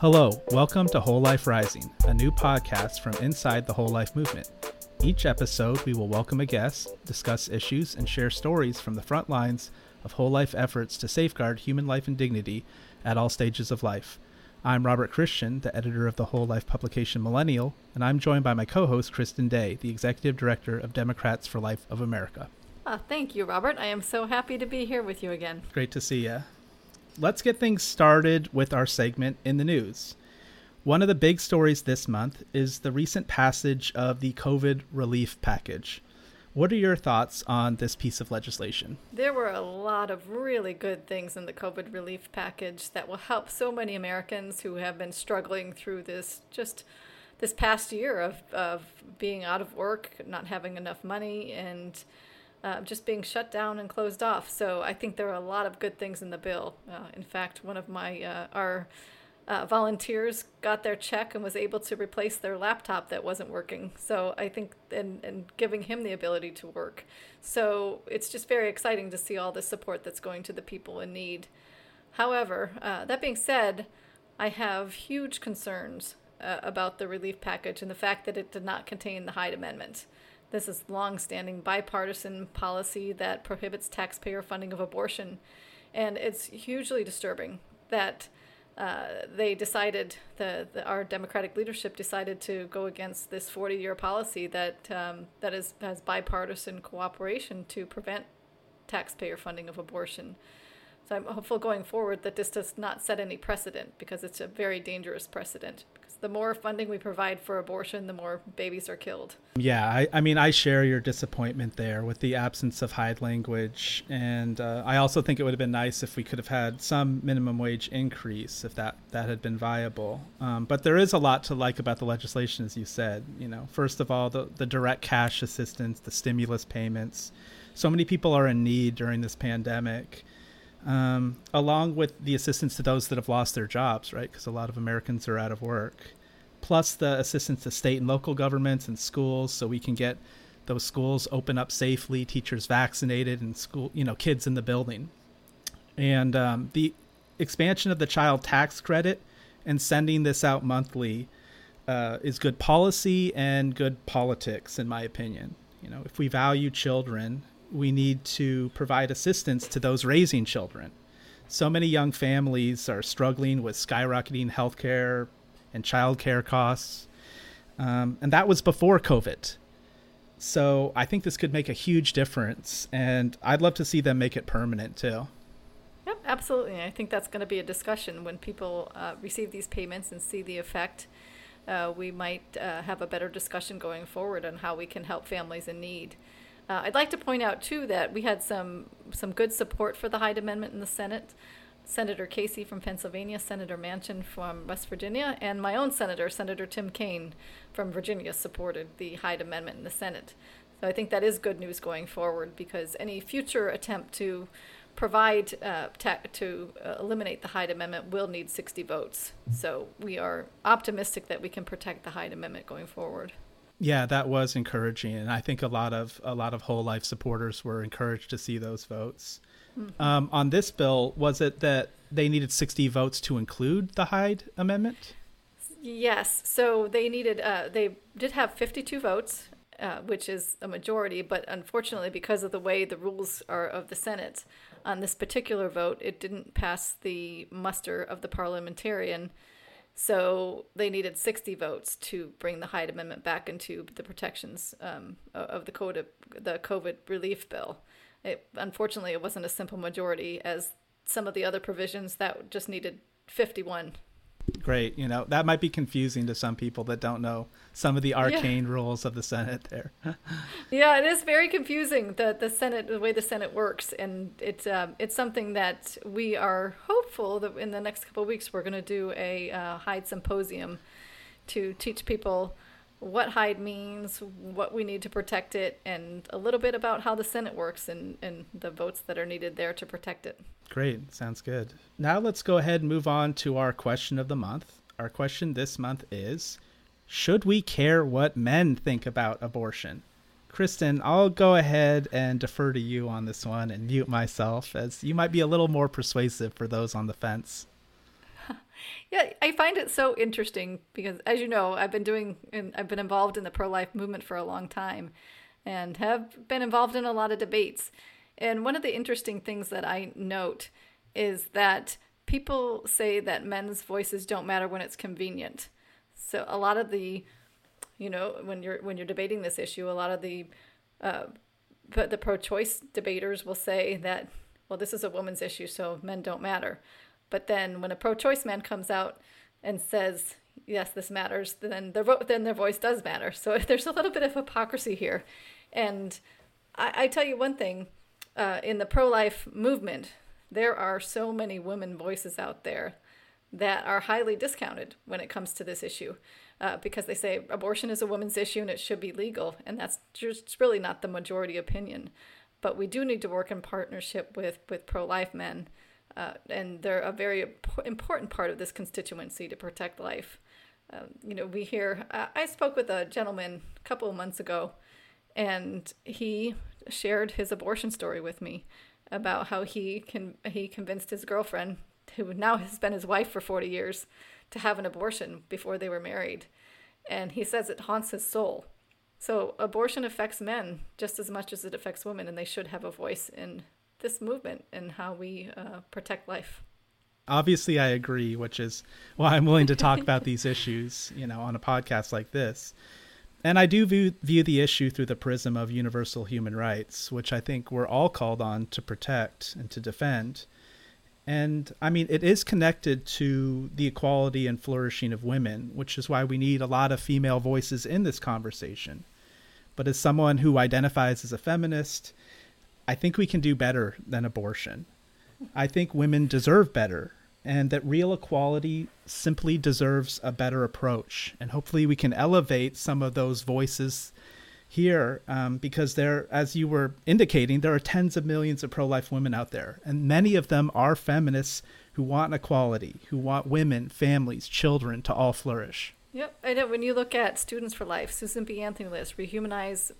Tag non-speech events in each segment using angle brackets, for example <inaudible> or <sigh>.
Hello, welcome to Whole Life Rising, a new podcast from inside the Whole Life movement. Each episode, we will welcome a guest, discuss issues, and share stories from the front lines of whole life efforts to safeguard human life and dignity at all stages of life. I'm Robert Christian, the editor of the whole life publication Millennial, and I'm joined by my co host, Kristen Day, the executive director of Democrats for Life of America. Uh, thank you, Robert. I am so happy to be here with you again. Great to see you. Let's get things started with our segment in the news. One of the big stories this month is the recent passage of the COVID relief package. What are your thoughts on this piece of legislation? There were a lot of really good things in the COVID relief package that will help so many Americans who have been struggling through this just this past year of, of being out of work, not having enough money, and uh, just being shut down and closed off. So I think there are a lot of good things in the bill. Uh, in fact, one of my uh, our uh, volunteers got their check and was able to replace their laptop that wasn't working. So I think, and, and giving him the ability to work. So it's just very exciting to see all the support that's going to the people in need. However, uh, that being said, I have huge concerns uh, about the relief package and the fact that it did not contain the Hyde Amendment. This is long-standing bipartisan policy that prohibits taxpayer funding of abortion, and it's hugely disturbing that uh, they decided the, the, our democratic leadership decided to go against this 40-year policy that um, that is has bipartisan cooperation to prevent taxpayer funding of abortion. So I'm hopeful going forward that this does not set any precedent because it's a very dangerous precedent the more funding we provide for abortion, the more babies are killed. Yeah, I, I mean, I share your disappointment there with the absence of Hyde language. And uh, I also think it would have been nice if we could have had some minimum wage increase if that, that had been viable. Um, but there is a lot to like about the legislation, as you said. You know, first of all, the, the direct cash assistance, the stimulus payments. So many people are in need during this pandemic. Um, along with the assistance to those that have lost their jobs, right? Because a lot of Americans are out of work plus the assistance to state and local governments and schools so we can get those schools open up safely, teachers vaccinated, and school, you know, kids in the building. And um, the expansion of the child tax credit and sending this out monthly uh, is good policy and good politics, in my opinion. You know, if we value children, we need to provide assistance to those raising children. So many young families are struggling with skyrocketing healthcare, and childcare costs. Um, and that was before COVID. So I think this could make a huge difference, and I'd love to see them make it permanent too. Yep, absolutely. I think that's going to be a discussion when people uh, receive these payments and see the effect. Uh, we might uh, have a better discussion going forward on how we can help families in need. Uh, I'd like to point out too that we had some some good support for the Hyde Amendment in the Senate. Senator Casey from Pennsylvania, Senator Manchin from West Virginia, and my own senator, Senator Tim Kaine from Virginia, supported the Hyde Amendment in the Senate. So I think that is good news going forward because any future attempt to provide uh, to uh, eliminate the Hyde Amendment will need 60 votes. So we are optimistic that we can protect the Hyde Amendment going forward. Yeah, that was encouraging, and I think a lot of a lot of whole life supporters were encouraged to see those votes. Mm-hmm. Um, on this bill, was it that they needed 60 votes to include the Hyde Amendment? Yes. So they needed, uh, they did have 52 votes, uh, which is a majority, but unfortunately, because of the way the rules are of the Senate, on this particular vote, it didn't pass the muster of the parliamentarian. So they needed 60 votes to bring the Hyde Amendment back into the protections um, of the COVID, the COVID relief bill. It, unfortunately, it wasn't a simple majority as some of the other provisions that just needed 51. Great. You know, that might be confusing to some people that don't know some of the arcane yeah. rules of the Senate there. <laughs> yeah, it is very confusing the the Senate the way the Senate works and it's um, it's something that we are hopeful that in the next couple of weeks we're going to do a uh, Hyde symposium to teach people what Hyde means, what we need to protect it, and a little bit about how the Senate works and, and the votes that are needed there to protect it. Great. Sounds good. Now let's go ahead and move on to our question of the month. Our question this month is Should we care what men think about abortion? Kristen, I'll go ahead and defer to you on this one and mute myself, as you might be a little more persuasive for those on the fence. Yeah, I find it so interesting because, as you know, I've been doing and I've been involved in the pro life movement for a long time and have been involved in a lot of debates. And one of the interesting things that I note is that people say that men's voices don't matter when it's convenient. So a lot of the, you know, when you're when you're debating this issue, a lot of the, uh, the pro-choice debaters will say that, well, this is a woman's issue, so men don't matter. But then when a pro-choice man comes out and says, "Yes, this matters," then their vo- then their voice does matter. So <laughs> there's a little bit of hypocrisy here, and I, I tell you one thing: uh, in the pro-life movement, there are so many women voices out there that are highly discounted when it comes to this issue. Uh, because they say abortion is a woman's issue and it should be legal, and that's just really not the majority opinion. But we do need to work in partnership with with pro life men uh, and they're a very important part of this constituency to protect life. Um, you know, we hear. Uh, I spoke with a gentleman a couple of months ago, and he shared his abortion story with me about how he can he convinced his girlfriend, who now has been his wife for forty years, to have an abortion before they were married, and he says it haunts his soul. So abortion affects men just as much as it affects women, and they should have a voice in this movement and how we uh, protect life. Obviously, I agree, which is why I'm willing to talk about these <laughs> issues, you know, on a podcast like this. And I do view, view the issue through the prism of universal human rights, which I think we're all called on to protect and to defend. And I mean, it is connected to the equality and flourishing of women, which is why we need a lot of female voices in this conversation. But as someone who identifies as a feminist I think we can do better than abortion. I think women deserve better and that real equality simply deserves a better approach. And hopefully we can elevate some of those voices here um, because there, as you were indicating, there are tens of millions of pro life women out there. And many of them are feminists who want equality, who want women, families, children to all flourish. Yep. I know when you look at Students for Life, Susan B. Anthony List, Rehumanize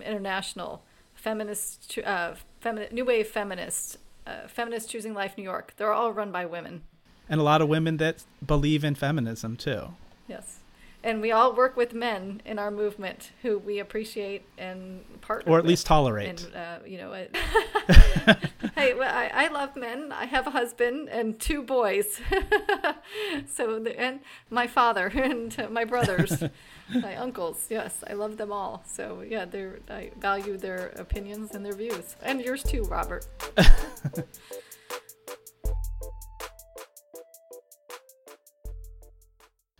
International, feminist, uh, femini- new wave feminists, uh, feminists choosing life New York. They're all run by women, and a lot of women that believe in feminism too. Yes, and we all work with men in our movement who we appreciate and partner, or at least tolerate. And uh, you know, <laughs> hey, well, I, I love men. I have a husband and two boys, <laughs> so the, and my father <laughs> and my brothers. my uncles. Yes, I love them all. So yeah, they I value their opinions and their views, and yours too, Robert.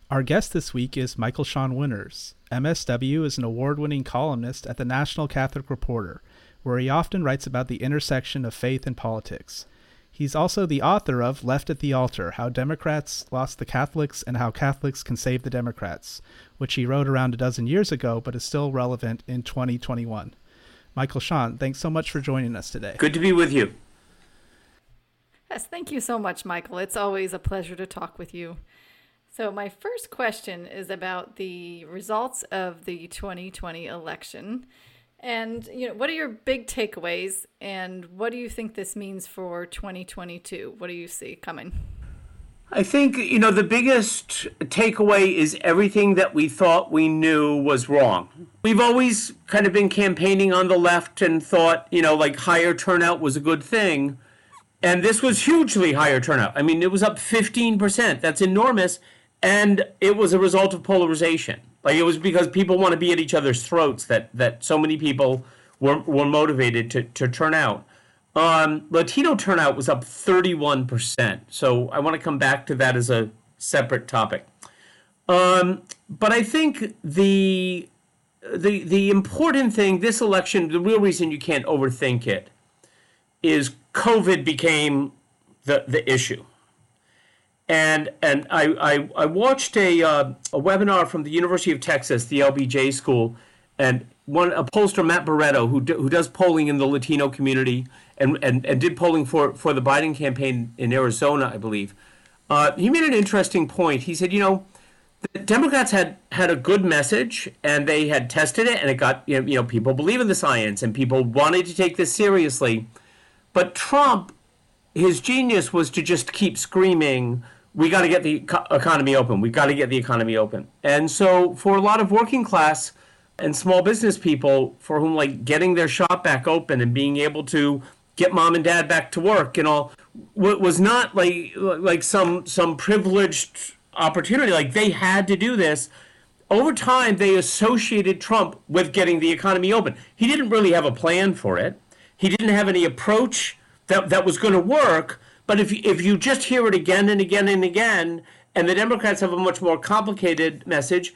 Our guest this week is Michael Sean Winters. MSW is an award winning columnist at the National Catholic Reporter, where he often writes about the intersection of faith and politics. He's also the author of Left at the Altar How Democrats Lost the Catholics and How Catholics Can Save the Democrats, which he wrote around a dozen years ago but is still relevant in 2021. Michael Sean, thanks so much for joining us today. Good to be with you. Yes, thank you so much, Michael. It's always a pleasure to talk with you. So, my first question is about the results of the 2020 election. And you know, what are your big takeaways, and what do you think this means for 2022? What do you see coming? I think you know the biggest takeaway is everything that we thought we knew was wrong. We've always kind of been campaigning on the left and thought you know like higher turnout was a good thing, and this was hugely higher turnout. I mean, it was up 15 percent. That's enormous, and it was a result of polarization. Like it was because people want to be at each other's throats that that so many people were were motivated to to turn out. Um, Latino turnout was up 31%. So I want to come back to that as a separate topic. Um, but I think the the the important thing this election, the real reason you can't overthink it, is COVID became the the issue and and I I, I watched a uh, a webinar from the University of Texas, the LBJ School, and one a pollster Matt Barreto who do, who does polling in the Latino community and, and and did polling for for the Biden campaign in Arizona, I believe. Uh, he made an interesting point. He said, you know, the Democrats had had a good message and they had tested it and it got you know, you know people believe in the science and people wanted to take this seriously, but Trump, his genius was to just keep screaming we got to get the economy open. We got to get the economy open. And so for a lot of working class and small business people for whom like getting their shop back open and being able to get mom and dad back to work and all was not like like some some privileged opportunity. Like they had to do this. Over time they associated Trump with getting the economy open. He didn't really have a plan for it. He didn't have any approach that that was going to work but if if you just hear it again and again and again and the democrats have a much more complicated message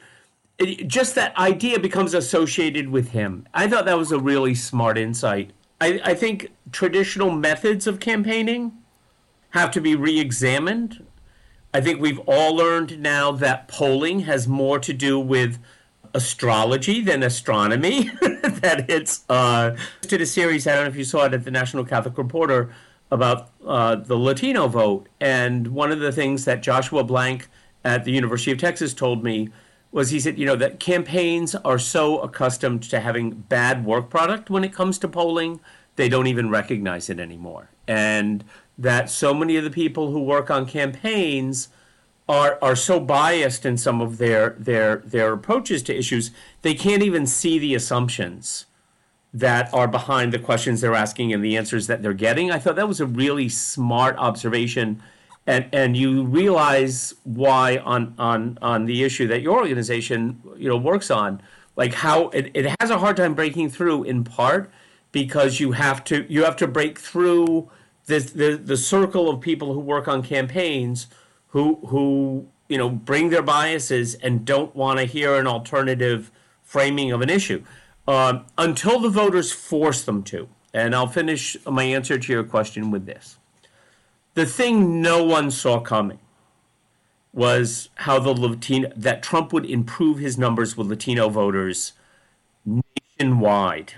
it, just that idea becomes associated with him i thought that was a really smart insight I, I think traditional methods of campaigning have to be re-examined. I think we've all learned now that polling has more to do with astrology than astronomy. <laughs> that it's uh, did a series. I don't know if you saw it at the National Catholic Reporter about uh, the Latino vote, and one of the things that Joshua Blank at the University of Texas told me was he said, you know, that campaigns are so accustomed to having bad work product when it comes to polling, they don't even recognize it anymore. And that so many of the people who work on campaigns are are so biased in some of their their their approaches to issues, they can't even see the assumptions that are behind the questions they're asking and the answers that they're getting. I thought that was a really smart observation. And, and you realize why on, on, on the issue that your organization you know works on, like how it, it has a hard time breaking through in part because you have to you have to break through this, the the circle of people who work on campaigns who who you know bring their biases and don't want to hear an alternative framing of an issue um, until the voters force them to. And I'll finish my answer to your question with this: the thing no one saw coming was how the Latino that Trump would improve his numbers with Latino voters nationwide.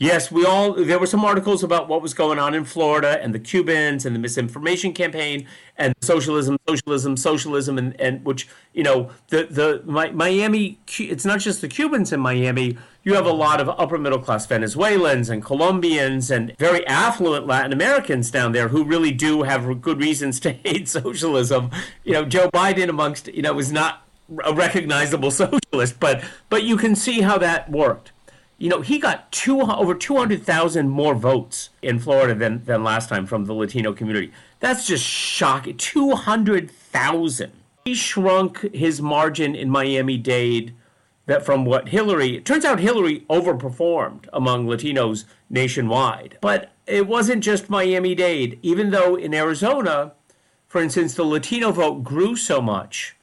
Yes, we all there were some articles about what was going on in Florida and the Cubans and the misinformation campaign and socialism, socialism, socialism, and, and which you know the the Miami. It's not just the Cubans in Miami. You have a lot of upper middle class Venezuelans and Colombians and very affluent Latin Americans down there who really do have good reasons to <laughs> hate socialism. You know, Joe Biden amongst you know was not a recognizable <laughs> socialist, but but you can see how that worked you know, he got two over two hundred thousand more votes in Florida than than last time from the Latino community. That's just shocking. Two hundred thousand. He shrunk his margin in Miami Dade. That from what Hillary, it turns out Hillary overperformed among Latinos nationwide. But it wasn't just Miami Dade. Even though in Arizona, for instance, the Latino vote grew so much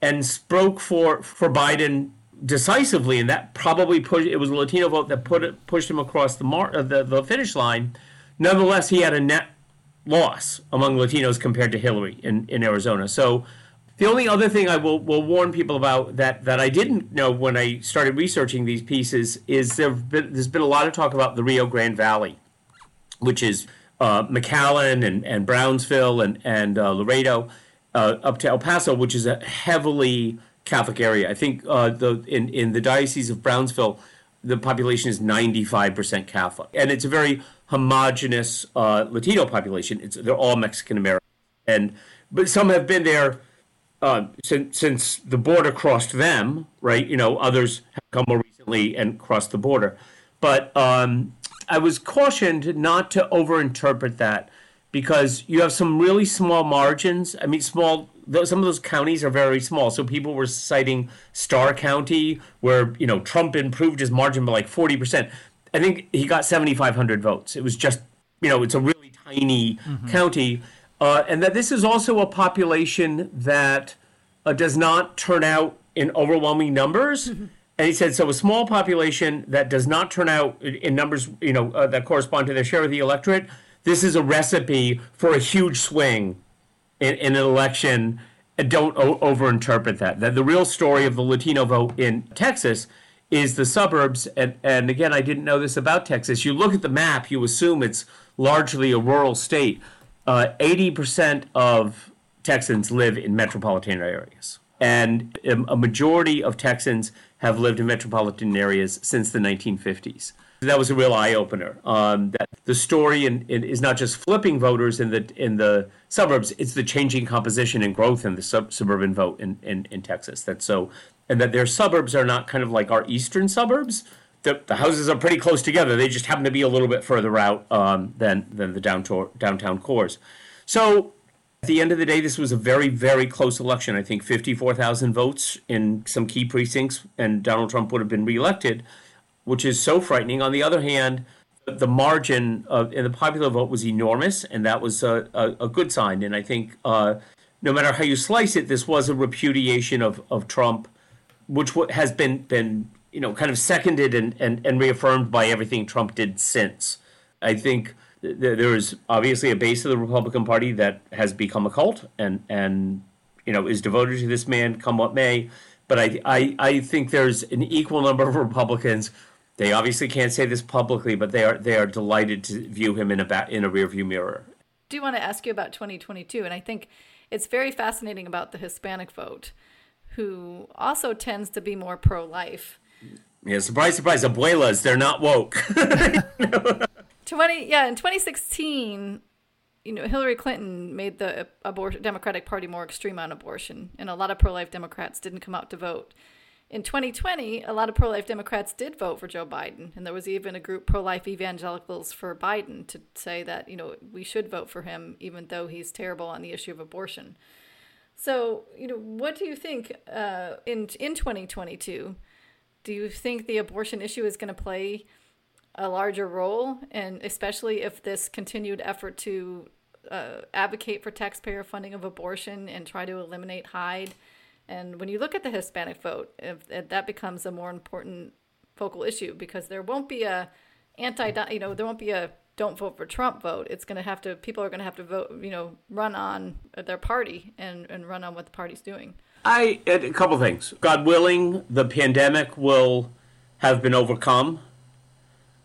and spoke for for Biden decisively, and that probably pushed. It was a Latino vote that put pushed him across the mar uh, the, the finish line. Nonetheless, he had a net loss among Latinos compared to Hillary in, in Arizona. So the only other thing I will, will warn people about that, that I didn't know when I started researching these pieces is there there's been a lot of talk about the Rio Grande Valley, which is uh, McAllen and, and Brownsville and, and uh, Laredo uh, up to El Paso, which is a heavily Catholic area. I think uh, the in in the diocese of Brownsville, the population is ninety five percent Catholic, and it's a very homogenous uh, Latino population. It's they're all Mexican American, and but some have been there uh, since since the border crossed them. Right, you know, others have come more recently and crossed the border, but um, I was cautioned not to overinterpret that because you have some really small margins. I mean, small some of those counties are very small. So people were citing Starr County, where you know Trump improved his margin by like forty percent. I think he got seventy five hundred votes. It was just you know it's a really tiny mm-hmm. county, uh, and that this is also a population that uh, does not turn out in overwhelming numbers. Mm-hmm. And he said, so a small population that does not turn out in numbers, you know, uh, that correspond to their share of the electorate. This is a recipe for a huge swing in, in an election don't o- overinterpret that. That the real story of the Latino vote in Texas is the suburbs. And, and again, I didn't know this about Texas. You look at the map, you assume it's largely a rural state. Uh, 80% of Texans live in metropolitan areas. And a majority of Texans have lived in metropolitan areas since the 1950s. That was a real eye opener. Um, that the story in, in, is not just flipping voters in the in the suburbs; it's the changing composition and growth in the sub- suburban vote in, in, in Texas. That's so, and that their suburbs are not kind of like our eastern suburbs. The, the houses are pretty close together. They just happen to be a little bit further out um, than than the downtown downtown cores. So at the end of the day, this was a very, very close election. I think 54,000 votes in some key precincts, and Donald Trump would have been reelected, which is so frightening. On the other hand, the margin of, in the popular vote was enormous, and that was a, a, a good sign. And I think uh, no matter how you slice it, this was a repudiation of, of Trump, which has been, been you know, kind of seconded and, and, and reaffirmed by everything Trump did since. I think there is obviously a base of the Republican Party that has become a cult and and you know is devoted to this man come what may. But I I, I think there's an equal number of Republicans. They obviously can't say this publicly, but they are they are delighted to view him in a ba- in a rearview mirror. Do want to ask you about 2022, and I think it's very fascinating about the Hispanic vote, who also tends to be more pro-life. Yeah, surprise, surprise, abuelas, they're not woke. <laughs> 20 yeah in 2016 you know hillary clinton made the democratic party more extreme on abortion and a lot of pro-life democrats didn't come out to vote. In 2020 a lot of pro-life democrats did vote for joe biden and there was even a group pro-life evangelicals for biden to say that you know we should vote for him even though he's terrible on the issue of abortion. So you know what do you think uh, in in 2022 do you think the abortion issue is going to play a larger role, and especially if this continued effort to uh, advocate for taxpayer funding of abortion and try to eliminate Hyde. And when you look at the Hispanic vote, if, if that becomes a more important focal issue because there won't be a anti, you know, there won't be a don't vote for Trump vote. It's going to have to, people are going to have to vote, you know, run on their party and, and run on what the party's doing. I, a couple things. God willing, the pandemic will have been overcome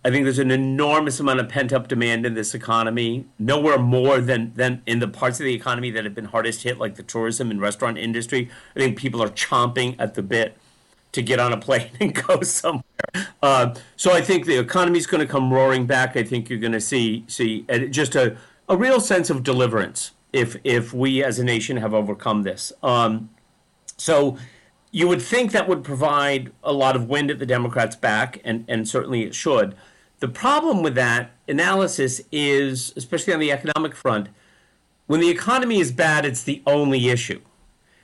I think there's an enormous amount of pent up demand in this economy, nowhere more than, than in the parts of the economy that have been hardest hit, like the tourism and restaurant industry. I think people are chomping at the bit to get on a plane <laughs> and go somewhere. Uh, so I think the economy is going to come roaring back. I think you're going to see see just a, a real sense of deliverance if if we as a nation have overcome this. Um, so you would think that would provide a lot of wind at the Democrats' back, and, and certainly it should. The problem with that analysis is, especially on the economic front, when the economy is bad, it's the only issue.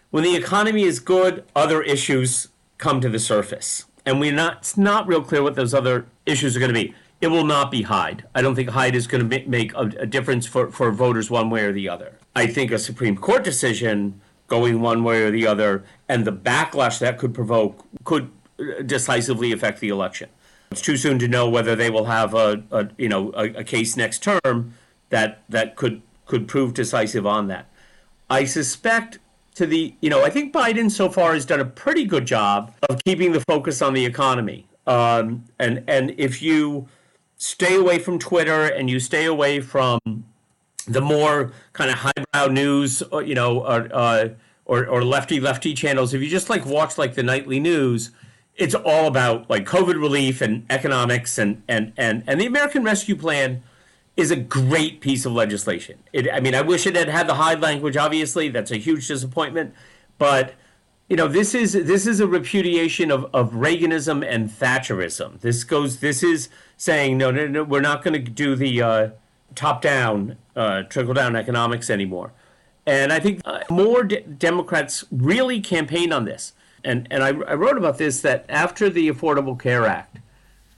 When the economy is good, other issues come to the surface. And we're not, it's not real clear what those other issues are going to be. It will not be Hyde. I don't think Hyde is going to make a, a difference for, for voters one way or the other. I think a Supreme Court decision going one way or the other and the backlash that could provoke could decisively affect the election. It's too soon to know whether they will have a, a you know a, a, case next term that that could could prove decisive on that. I suspect to the you know I think Biden so far has done a pretty good job of keeping the focus on the economy. Um, and and if you stay away from Twitter and you stay away from the more kind of highbrow news, uh, you know, or, uh, or or lefty lefty channels, if you just like watch like the nightly news it's all about like COVID relief and economics and and and and the American Rescue Plan is a great piece of legislation. It, I mean, I wish it had had the Hyde language. Obviously, that's a huge disappointment. But you know, this is this is a repudiation of, of Reaganism and Thatcherism. This goes. This is saying no, no, no. We're not going to do the uh, top down, uh, trickle down economics anymore. And I think uh, more de- Democrats really campaigned on this and and I, I wrote about this that after the Affordable Care Act,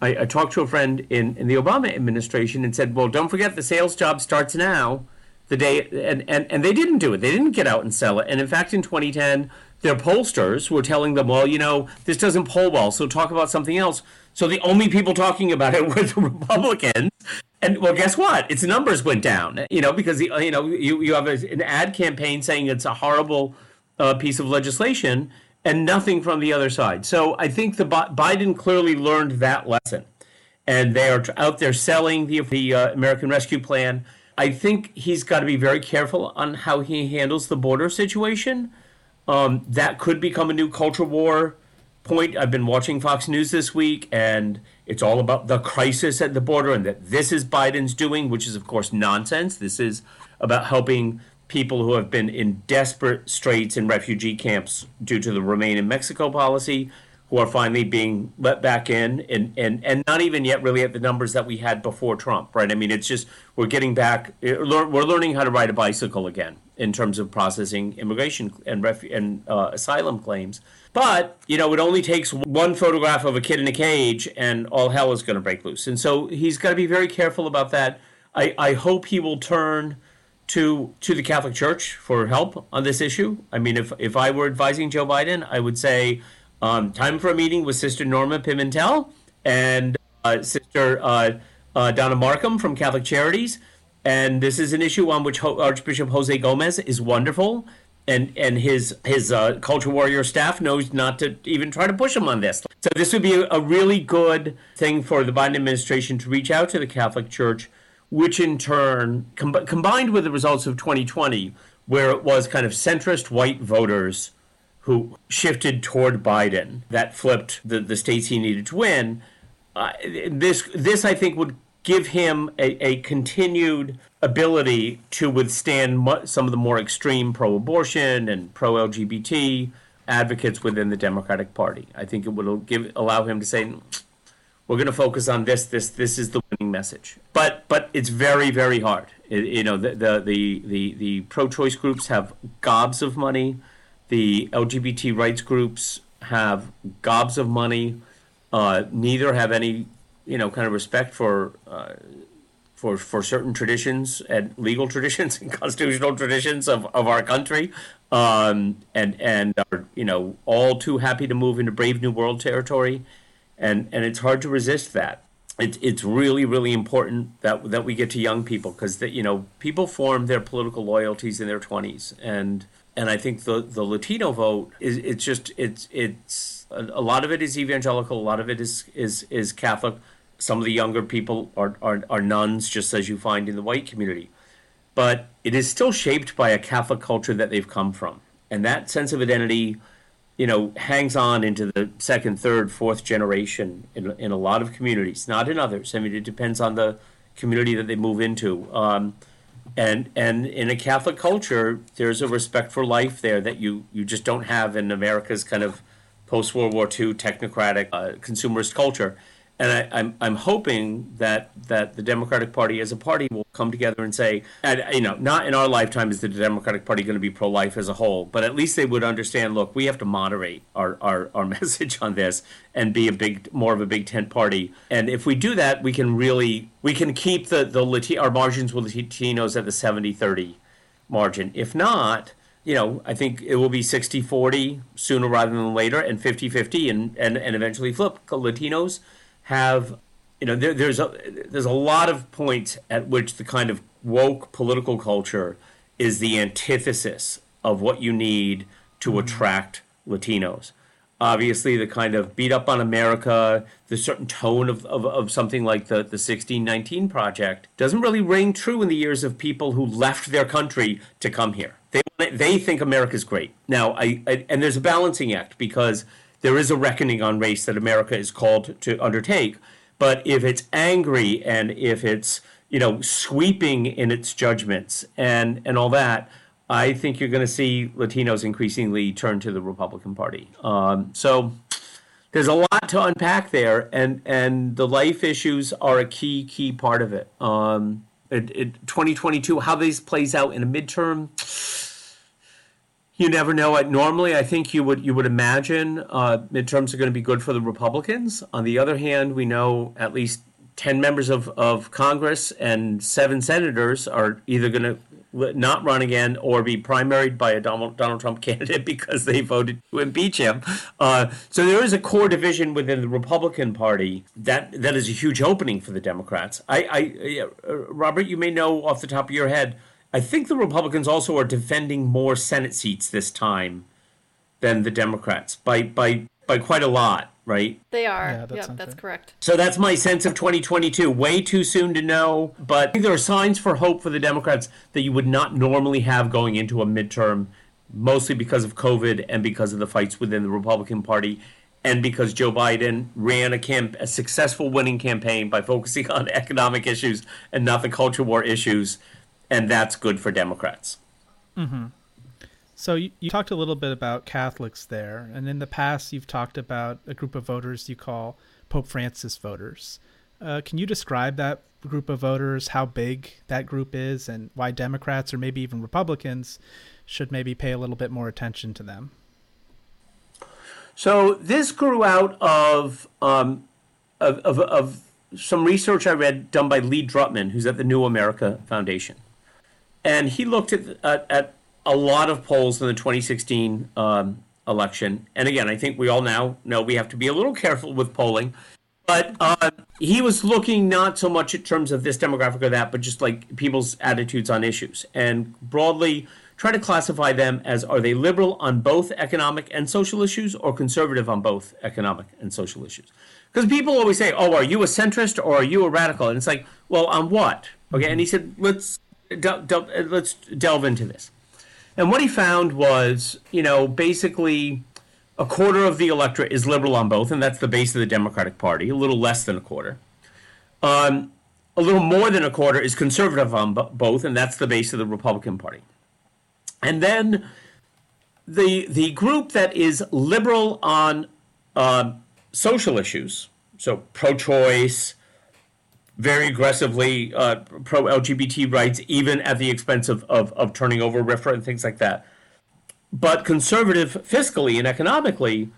I, I, talked to a friend in, in the Obama administration and said, well, don't forget the sales job starts now, the day, and, and, and they didn't do it. They didn't get out and sell it. And in fact, in 2010, their pollsters were telling them, well, you know, this doesn't poll well, so talk about something else. So the only people talking about it <laughs> were the Republicans. And well, guess what? Its numbers went down, you know, because, the, you know, you, you have an ad campaign saying it's a horrible uh, piece of legislation and nothing from the other side. So I think the Biden clearly learned that lesson, and they are out there selling the, the uh, American Rescue Plan. I think he's got to be very careful on how he handles the border situation. um, that could become a new culture war point. I've been watching Fox News this week, and it's all about the crisis at the border and that this is Biden's doing, which is, of course, nonsense. This is about helping people who have been in desperate straits in refugee camps due to the Remain in Mexico policy, who are finally being let back in, and, and, and not even yet really at the numbers that we had before Trump, right? I mean, it's just we're getting back, we're learning how to ride a bicycle again in terms of processing immigration and, ref- and uh, asylum claims. But, you know, it only takes one photograph of a kid in a cage and all hell is going to break loose. And so he's got to be very careful about that. I, I hope he will turn to to the Catholic Church for help on this issue. I mean, if, if I were advising Joe Biden, I would say um, time for a meeting with Sister Norma Pimentel and uh, Sister uh, uh, Donna Markham from Catholic Charities. And this is an issue on which Archbishop Jose Gomez is wonderful and and his his uh, culture warrior staff knows not to even try to push him on this. So this would be a, a really good thing for the Biden administration to reach out to the Catholic Church, which in turn com- combined with the results of 2020, where it was kind of centrist white voters who shifted toward Biden that flipped the, the states he needed to win. Uh, this this I think would give him a, a continued ability to withstand some of the more extreme pro abortion and pro LGBT advocates within the Democratic Party. I think it would give allow him to say, we're going to focus on this. This this is the winning message. But but it's very very hard. You know the the the the, the pro-choice groups have gobs of money. The LGBT rights groups have gobs of money. Uh, neither have any you know kind of respect for uh, for for certain traditions and legal traditions <laughs> and constitutional traditions of, of our country, um, and and are you know all too happy to move into brave new world territory, and and it's hard to resist that. It's it's really really important that that we get to young people because that you know people form their political loyalties in their twenties and and I think the the Latino vote is it's just it's it's a, lot of it is evangelical, a lot of it is is is Catholic some of the younger people are, are, are nones, just as you find in the white community. But it is still shaped by a Catholic culture that they've come from. And that sense of identity, you know, hangs on into the second, third, fourth generation in, in a lot of communities, not in others. I mean, it depends on the community that they move into. Um, and and in a Catholic culture, there's a respect for life there that you, you just don't have in America's kind of post World War II technocratic uh, consumerist culture and I, am I'm, I'm hoping that that the Democratic Party as a party will come together and say, and, you know, not in our lifetime is the Democratic Party going to be pro-life as a whole, but at least they would understand. Look, we have to moderate our, our, our <laughs> message on this and be a big more of a big tent party. And if we do that, we can really we can keep the the Lati- our margins with Latinos at the 70-30 margin. If not, you know, I think it will be 60 40 sooner rather than later and 50 50 and, and, and eventually flip. Latinos have you know there, there's a there's a lot of points at which the kind of woke political culture is the antithesis of what you need to mm-hmm. attract Latinos. Obviously, the kind of beat up on America, the certain tone of, of, of something like the, the 1619 Project doesn't really ring true in the ears of people who left their country to come here. They, they think America's great. Now, I, I and there's a balancing act because there is a reckoning on race that America is called to undertake. But if it's angry and if it's you know sweeping in its judgments and and all that, I think you're going to see Latinos increasingly turn to the Republican Party. Um, so there's a lot to unpack there, and and the life issues are a key key part of it. Um, it, it 2022, how this plays out in a midterm you never know. Normally, I think you would you would imagine uh, midterms are going to be good for the Republicans. On the other hand, we know at least ten members of, of Congress and seven senators are either going to not run again or be primaried by a Donald, Donald Trump <laughs> candidate because they voted to impeach him. Uh, so there is a core division within the Republican Party that that is a huge opening for the Democrats. I, I uh, Robert, you may know off the top of your head I think the Republicans also are defending more Senate seats this time than the Democrats by by by quite a lot, right? They are. Yeah, that yep, that's right. correct. So that's my sense of 2022. Way too soon to know, but there are signs for hope for the Democrats that you would not normally have going into a midterm mostly because of COVID and because of the fights within the Republican Party, and because Joe Biden ran a camp a successful winning campaign by focusing <laughs> on economic issues and not the culture war issues, and that's good for Democrats. Mm-hmm. So you, you talked a little bit about Catholics there, and in the past you've talked about a group of voters you call Pope Francis voters. Uh, can you describe that group of voters, how big that group is, and why Democrats or maybe even Republicans should maybe pay a little bit more attention to them? So this grew out of um, of, of, of, some research I read done by Lee Drutman, who's at the New America Foundation, and he looked at at, at a lot of polls in the 2016 um, election. And again, I think we all now know we have to be a little <laughs> careful with polling. But uh, he was looking not so much in terms of this demographic or that, but just like people's attitudes on issues, and broadly try to classify them as are they liberal on both economic and social issues or conservative on both economic and social issues? Because people always say, "Oh, are you a centrist or are you a radical?" And it's like, "Well, on what?" Okay, and he said, "Let's de- de- let's delve into this." And what he found was, you know, basically a quarter of the electorate is liberal on both, and that's the base of the Democratic Party. A little less than a quarter. Um, a little more than a quarter is conservative on both, and that's the base of the Republican Party. And then the the group that is liberal on uh, social issues, so pro-choice, very aggressively uh, pro-LGBT rights, even at the expense of, of, of turning over RFRA and things like that. But conservative fiscally and economically,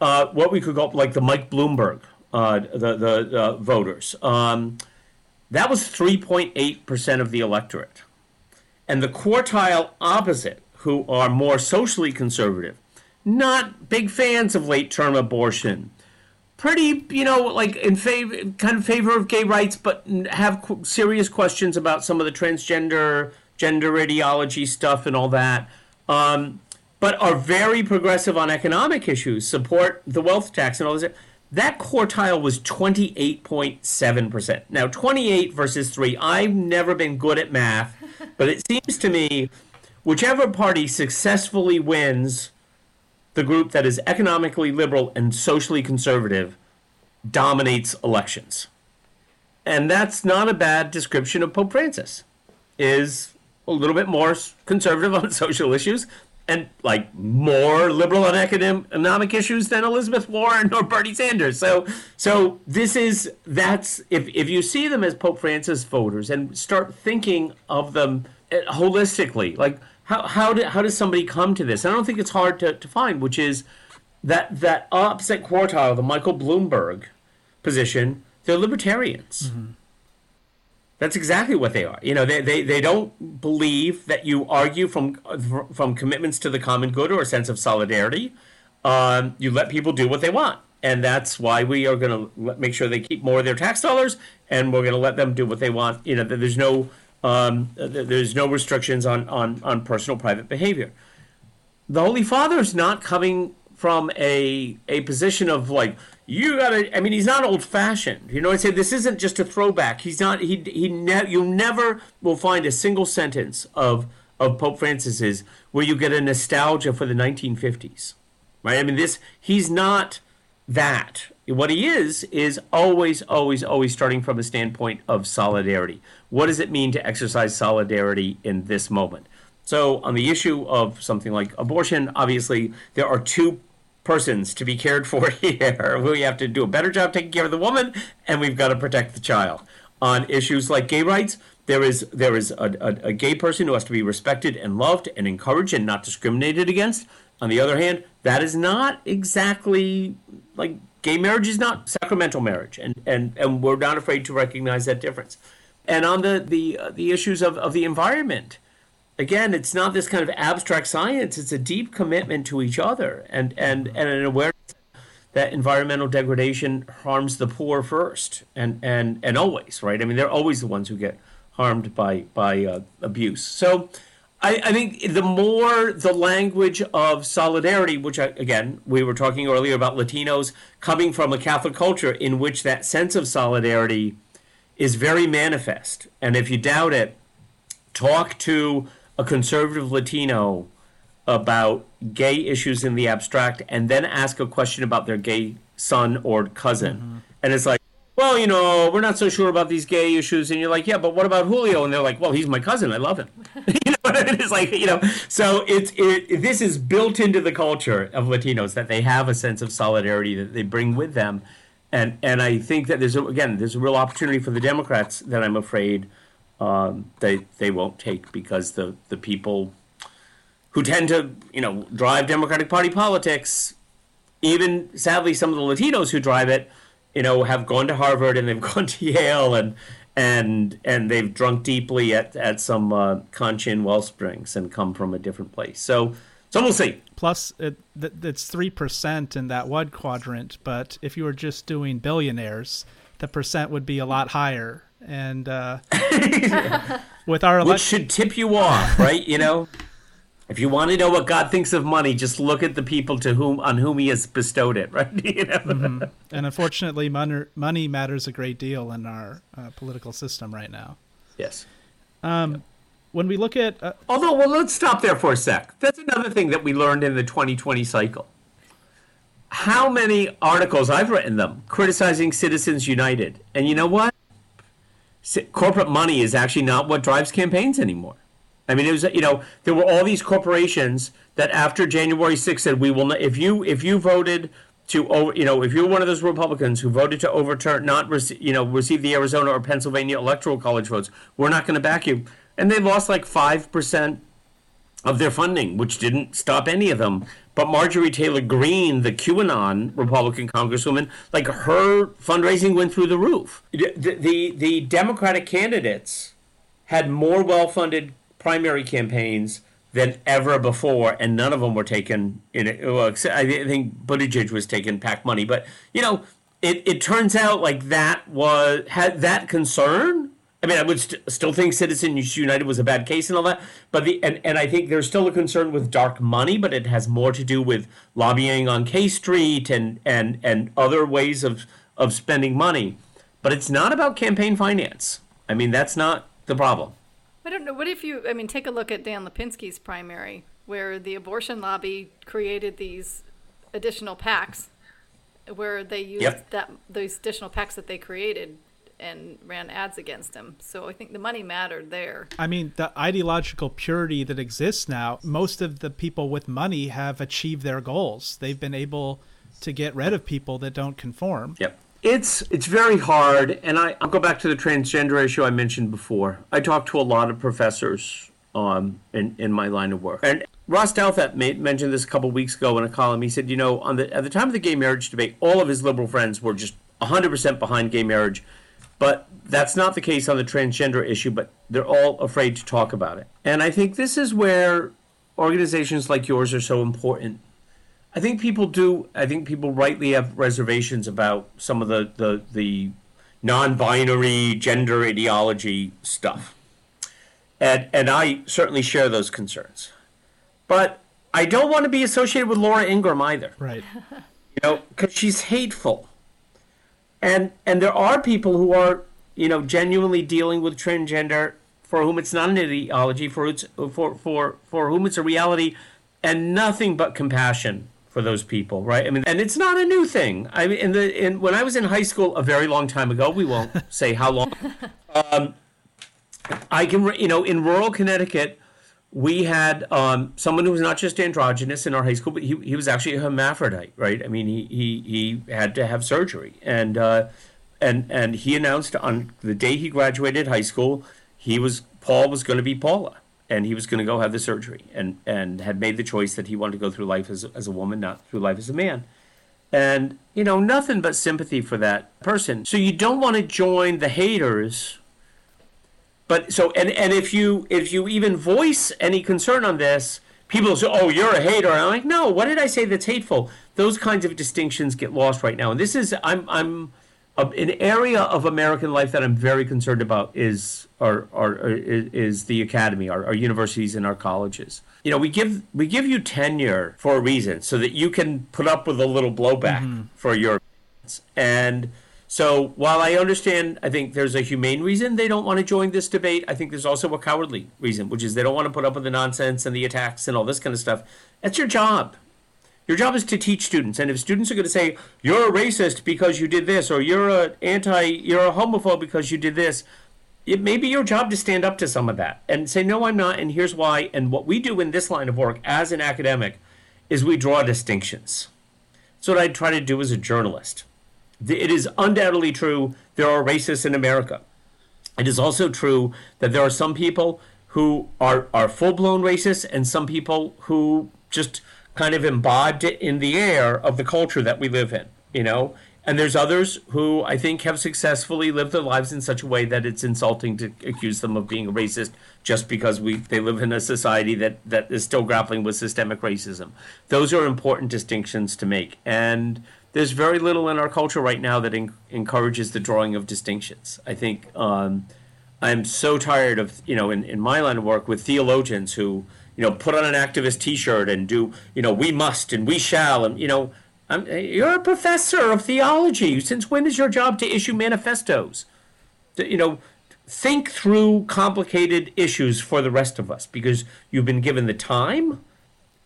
uh, what we could call like the Mike Bloomberg, uh, the the uh, voters, um, that was 3.8 percent of the electorate and the quartile opposite, who are more socially conservative, not big fans of late term abortion, pretty, you know, like in favor, kind of favor of gay rights, but have qu- serious questions about some of the transgender, gender ideology stuff and all that. Um, but are very progressive on economic issues, support the wealth tax and all this. That quartile was 28.7%. Now, 28 versus 3, I've never been good at math, but it seems to me whichever party successfully wins the group that is economically liberal and socially conservative dominates elections. And that's not a bad description of Pope Francis. Is a little bit more conservative on <laughs> social issues, and like more liberal on economic issues than Elizabeth Warren or Bernie Sanders. So, so this is that's if if you see them as Pope Francis voters and start thinking of them eh, holistically, like how how do, how does somebody come to this? I don't think it's hard to, to find, which is that that opposite quartile, the Michael Bloomberg position, they're libertarians. Mm-hmm. That's exactly what they are. You know, they, they, they don't believe that you argue from from commitments to the common good or a sense of solidarity. Um, you let people do what they want, and that's why we are going to make sure they keep more of their tax dollars, and we're going to let them do what they want. You know, there's no um, there's no restrictions on, on on personal private behavior. The Holy Father is not coming from a a position of like you gotta. I mean, he's not old fashioned. You know, I say this isn't just a throwback. He's not. He he. Ne- you never will find a single sentence of of Pope Francis's where you get a nostalgia for the 1950s, right? I mean, this he's not that. What he is is always, always, always starting from a standpoint of solidarity. What does it mean to exercise solidarity in this moment? So, on the issue of something like abortion, obviously there are two persons to be cared for <laughs> here. We have to do a better job taking care of the woman, and we've got to protect the child. On issues like gay rights, there is there is a, a, a, gay person who has to be respected and loved and encouraged and not discriminated against. On the other hand, that is not exactly like gay marriage is not sacramental marriage, and and and we're not afraid to recognize that difference. And on the the uh, the issues of, of the environment, again, it's not this kind of abstract science. It's a deep commitment to each other and, and, and an awareness that environmental degradation harms the poor first and, and, and always, right? I mean, they're always the ones who get harmed by, by uh, abuse. So I, I think the more the language of solidarity, which I, again, we were talking earlier about Latinos coming from a Catholic culture in which that sense of solidarity is very manifest. And if you doubt it, talk to a conservative Latino about gay issues in the abstract and then ask a question about their gay son or cousin. Mm-hmm. And it's like, well, you know, we're not so sure about these gay issues. And you're like, yeah, but what about Julio? And they're like, well, he's my cousin. I love him. <laughs> you know, it's like, you know, so it's, it, this is built into the culture of Latinos that they have a sense of solidarity that they bring with them. And, and I think that there's, a, again, there's a real opportunity for the Democrats that I'm afraid um, they, they won't take because the, the people who tend to, you know, drive Democratic Party politics, even sadly, some of the Latinos who drive it, you know, have gone to Harvard and they've <laughs> gone to Yale and and and they've drunk deeply at at some uh, Kantian Wellsprings and come from a different place. So so we'll see. Plus, it, it's three percent in that one quadrant, but if you were just doing billionaires, the percent would be a lot higher. And uh, <laughs> with our elect- which should tip you off, right? You know. If you want to know what God thinks of money, just look at the people to whom on whom He has bestowed it, <laughs> right? you know? mm-hmm. And unfortunately, money, money matters a great deal in our uh, political system right now. Yes. Um, yeah. When we look at, uh, although, well, let's stop there for a sec. That's another thing that we learned in the 2020 cycle. How many articles I've written them criticizing Citizens United, and you know what? Corporate money is actually not what drives campaigns anymore. I mean, it was you know there were all these corporations that after January 6th said we will not if you if you voted to over you know if you're one of those Republicans who voted to overturn not receive you know receive the Arizona or Pennsylvania electoral college votes, we're not going to back you. And they lost like five percent of their funding, which didn't stop any of them. But Marjorie Taylor Greene, the QAnon Republican congresswoman, like her fundraising went through the roof. The the, the Democratic candidates had more well-funded primary campaigns than ever before, and none of them were taken in it. Well, I think Buttigieg was taking PAC money, but you know, it, it turns out like that was had that concern. I mean, I would st- still think Citizens United was a bad case and all that, but the and, and I think there's still a concern with dark money, but it has more to do with lobbying on K Street and and and other ways of of spending money. But it's not about campaign finance. I mean, that's not the problem. I don't know. What if you, I mean, take a look at Dan Lipinski's primary, where the abortion lobby created these additional PACs, where they used yep. that those additional PACs that they created and ran ads against him. So I think the money mattered there. I mean, the ideological purity that exists now, most of the people with money have achieved their goals. They've been able to get rid of people that don't conform. Yep. It's it's very hard, and I, I'll go back to the transgender issue I mentioned before. I talked to a lot of professors um, in in my line of work, and Ross Douthat mentioned this a couple weeks ago in a column. He said, you know, on the at the time of the gay marriage debate, all of his liberal friends were just 100% behind gay marriage, but that's not the case on the transgender issue. But they're all afraid to talk about it, and I think this is where organizations like yours are so important I think people do. I think people rightly have reservations about some of the the, the non-binary gender ideology stuff, and and I certainly share those concerns. But I don't want to be associated with Laura Ingraham either. Right. <laughs> You know, because she's hateful, and and there are people who are you know genuinely dealing with transgender for whom it's not an ideology, for it's for for for whom it's a reality, and nothing but compassion for those people, right? I mean, and it's not a new thing. I mean, in the in when I was in high school a very long time ago, we won't <laughs> say how long. Um, I can, you know, in rural Connecticut, we had um, someone who was not just androgynous in our high school, but he, he was actually a hermaphrodite, right? I mean, he he, he had to have surgery, and uh, and and he announced on the day he graduated high school, he was Paul was going to be Paula and he was going to go have the surgery and, and had made the choice that he wanted to go through life as, as a woman, not through life as a man. And, you know, nothing but sympathy for that person. So you don't want to join the haters. But so, and, and if you if you even voice any concern on this, people say, "Oh, you're a hater." And I'm like, "No, what did I say that's hateful?" Those kinds of distinctions get lost right now. And this is, I'm, I'm an area of American life that I'm very concerned about is our, our, is the academy, our, our universities and our colleges. You know, we give we give you tenure for a reason, so that you can put up with a little blowback mm-hmm. for your and So while I understand, I think there's a humane reason they don't want to join this debate. I think there's also a cowardly reason, which is they don't want to put up with the nonsense and the attacks and all this kind of stuff. That's your job. Your job is to teach students, and if students are going to say you're a racist because you did this, or you're a anti, you're a homophobe because you did this, it may be your job to stand up to some of that and say no, I'm not, and here's why. And what we do in this line of work as an academic is we draw distinctions. That's what I try to do as a journalist. It is undoubtedly true there are racists in America. It is also true that there are some people who are, are full blown racists and some people who just kind of imbibed it in the air of the culture that we live in, you know? And there's others who I think have successfully lived their lives in such a way that it's insulting to accuse them of being a racist just because we they live in a society that, that is still grappling with systemic racism. Those are important distinctions to make. And there's very little in our culture right now that in, encourages the drawing of distinctions. I think um, I'm so tired of, you know, in, in my line of work with theologians who, you know, put on an activist T-shirt and do, you know, we must and we shall, and you know, I'm, you're a professor of theology. Since when is your job to issue manifestos? To, you know, think through complicated issues for the rest of us because you've been given the time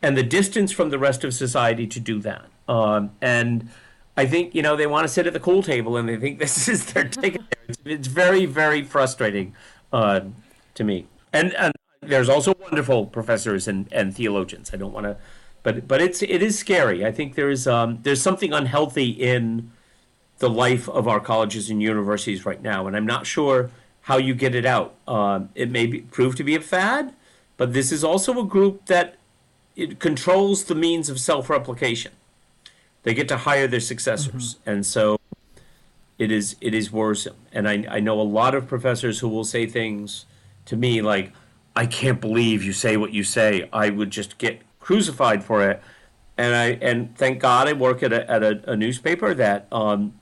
and the distance from the rest of society to do that. Um, and I think you know they want to sit at the cool table and they think <laughs> this is their ticket. It's, it's very very frustrating uh, to me. And and there's also wonderful professors and, and theologians. I don't want to, but but it's it is scary. I think there's um, there's something unhealthy in the life of our colleges and universities right now, and I'm not sure how you get it out. Um, it may be, prove to be a fad, but this is also a group that it controls the means of self-replication they get to hire their successors, mm-hmm. and so it is it is worrisome. And I I know a lot of professors who will say things to me like, "I can't believe you say what you say. I would just get crucified for it." And I and thank God I work at a at a, a newspaper that um,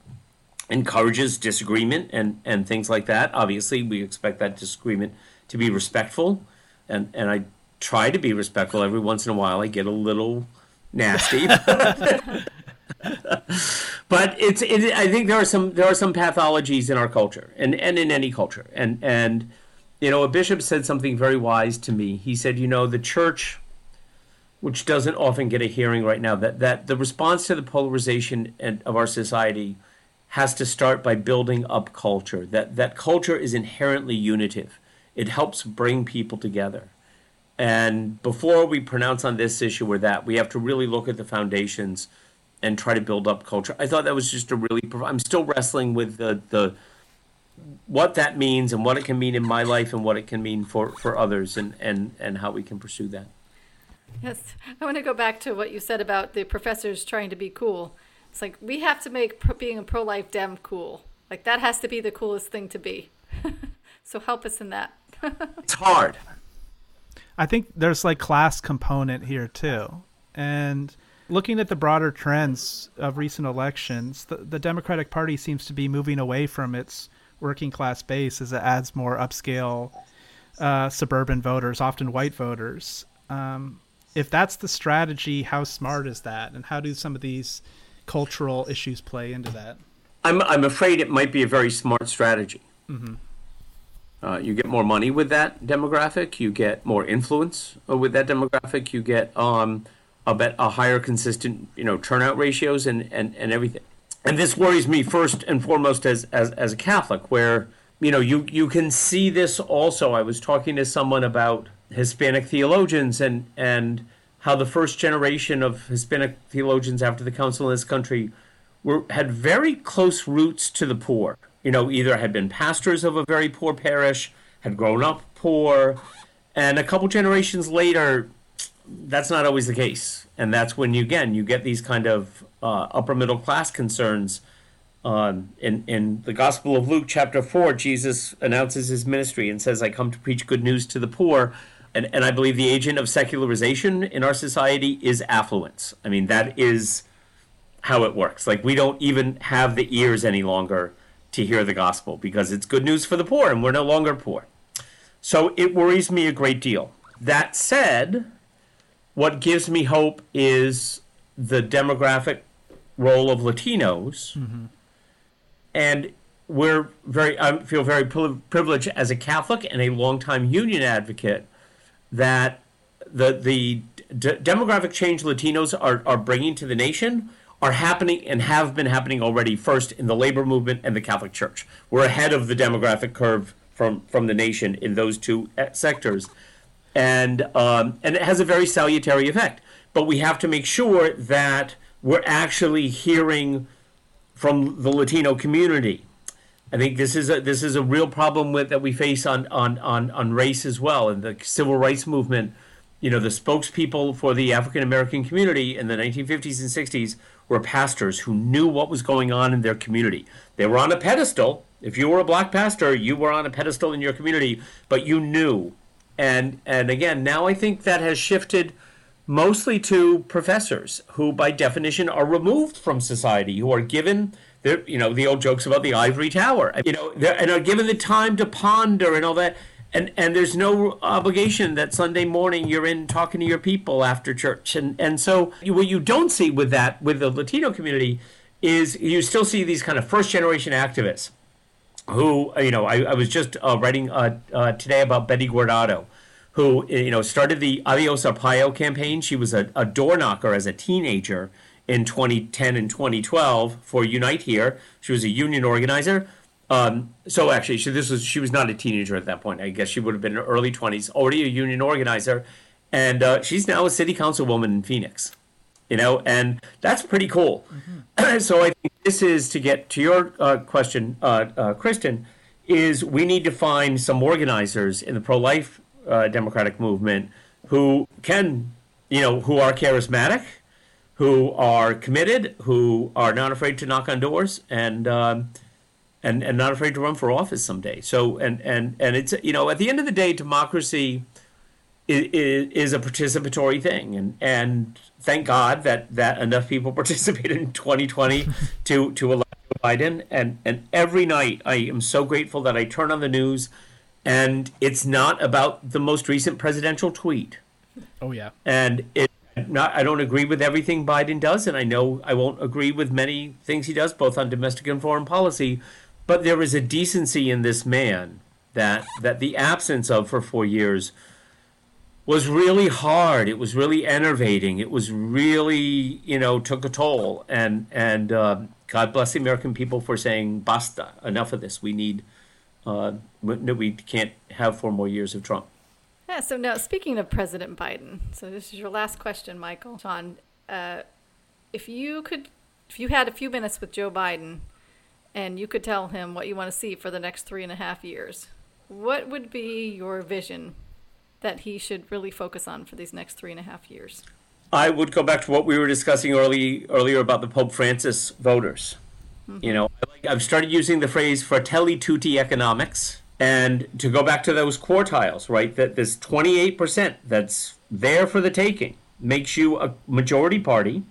encourages disagreement and and things like that. Obviously, we expect that disagreement to be respectful, and and I try to be respectful. Every once in a while, I get a little nasty. <laughs> but it's it, I think there are some there are some pathologies in our culture and and in any culture and and you know a bishop said something very wise to me. He said, you know, the church which doesn't often get a hearing right now that that the response to the polarization of our society has to start by building up culture. That that culture is inherently unitive. It helps bring people together. And before we pronounce on this issue or that, we have to really look at the foundations and try to build up culture. I thought that was just a really. I'm still wrestling with the the what that means and what it can mean in my life and what it can mean for for others and and and how we can pursue that. Yes, I want to go back to what you said about the professors trying to be cool. It's like we have to make pro- being a pro life dem cool. Like that has to be the coolest thing to be. <laughs> so help us in that. <laughs> it's hard. I think there's like class component here too. And looking at the broader trends of recent elections, the, the Democratic Party seems to be moving away from its working class base as it adds more upscale uh, suburban voters, often white voters. Um, if that's the strategy, how smart is that, and how do some of these cultural issues play into that? I'm I'm afraid it might be a very smart strategy. Mm-hmm. Uh, you get more money with that demographic. You get more influence with that demographic. You get um, a bet a higher consistent you know turnout ratios and, and, and everything. And this worries me first and foremost as, as as a Catholic, where you know you you can see this also. I was talking to someone about Hispanic theologians and and how the first generation of Hispanic theologians after the council in this country were had very close roots to the poor. You know, either had been pastors of a very poor parish, had grown up poor, and a couple generations later that's not always the case, and that's when you again you get these kind of uh, upper middle class concerns. Um, in in the Gospel of Luke, chapter four, Jesus announces his ministry and says, "I come to preach good news to the poor." And and I believe the agent of secularization in our society is affluence. I mean that is how it works. Like we don't even have the ears any longer to hear the gospel because it's good news for the poor, and we're no longer poor. So it worries me a great deal. That said, what gives me hope is the demographic role of Latinos mm-hmm. and we're very I feel very privileged as a Catholic and a longtime union advocate that the the d- demographic change Latinos are, are bringing to the nation are happening and have been happening already first in the labor movement and the Catholic Church. We're ahead of the demographic curve from from the nation in those two uh, sectors, and um, and it has a very salutary effect. But we have to make sure that we're actually hearing from the Latino community. I think this is a this is a real problem with that we face on on on, on race as well and the civil rights movement. You know, the spokespeople for the African American community in the 1950s and 60s were pastors who knew what was going on in their community. They were on a pedestal. If you were a black pastor, you were on a pedestal in your community, but you knew. And and again, now I think that has shifted mostly to professors who, by definition, are removed from society, who are given the, you know, the old jokes about the ivory tower, you know, and are given the time to ponder and all that. And, and there's no obligation that Sunday morning you're in talking to your people after church. And, and so what you don't see with that, with the Latino community, is you still see these kind of first generation activists who, you know, I, I was just uh, writing uh, uh, today about Betty Guardado, who you know started the Adios Arpaio campaign. She was a, a door knocker as a teenager in 2010 and 2012 for Unite Here. She was a union organizer. Um, so actually, she, this was she was not a teenager at that point. I guess she would have been in her early 20s, already a union organizer, and uh, she's now a city councilwoman in Phoenix. You know, and that's pretty cool. Mm-hmm. <clears throat> so I think this is to get to your uh, question, uh, uh Kristen, is we need to find some organizers in the pro-life uh, democratic movement who can, you know, who are charismatic, who are committed, who are not afraid to knock on doors, and um, and and not afraid to run for office someday. So and and and it's you know at the end of the day, democracy is, is a participatory thing, and and thank God that that enough people <laughs> participated in 2020 <laughs> to to elect Biden. And and every night I am so grateful that I turn on the news and it's not about the most recent presidential tweet. Oh yeah. And it not I don't agree with everything Biden does and I know I won't agree with many things he does both on domestic and foreign policy, but there is a decency in this man that that the absence of for 4 years was really hard. It was really enervating. It was really, you know, took a toll. And and uh, God bless the American people for saying basta, enough of this. We need uh, we can't have four more years of Trump. Yeah. So now, speaking of President Biden, so this is your last question, Michael. Sean, uh, if you could, if you had a few minutes with Joe Biden, and you could tell him what you want to see for the next three and a half years, what would be your vision that he should really focus on for these next three and a half years? I would go back to what we were discussing early earlier about the Pope Francis voters. Mm-hmm. You know, I've started using the phrase fratelli tutti economics. And to go back to those quartiles, right, that this 28% that's there for the taking makes you a majority party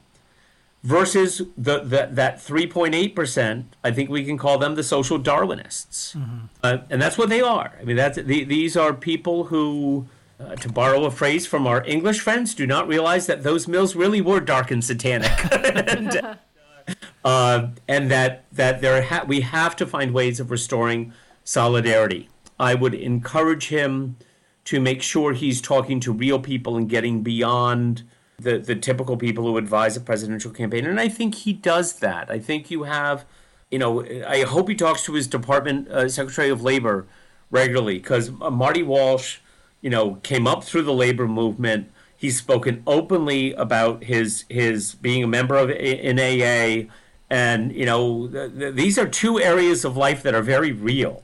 versus the, the that 3.8%, I think we can call them the social Darwinists. Mm-hmm. Uh, and that's what they are. I mean, that's the, these are people who, uh, to borrow a phrase from our English friends, do not realize that those mills really were dark and satanic. <laughs> and, uh, and that that there ha- we have to find ways of restoring solidarity. I would encourage him to make sure he's talking to real people and getting beyond the, the typical people who advise a presidential campaign. And I think he does that. I think you have, you know, I hope he talks to his department uh, secretary of labor regularly because uh, Marty Walsh, you know, came up through the labor movement He's spoken openly about his his being a member of an AA, and you know th- th- these are two areas of life that are very real.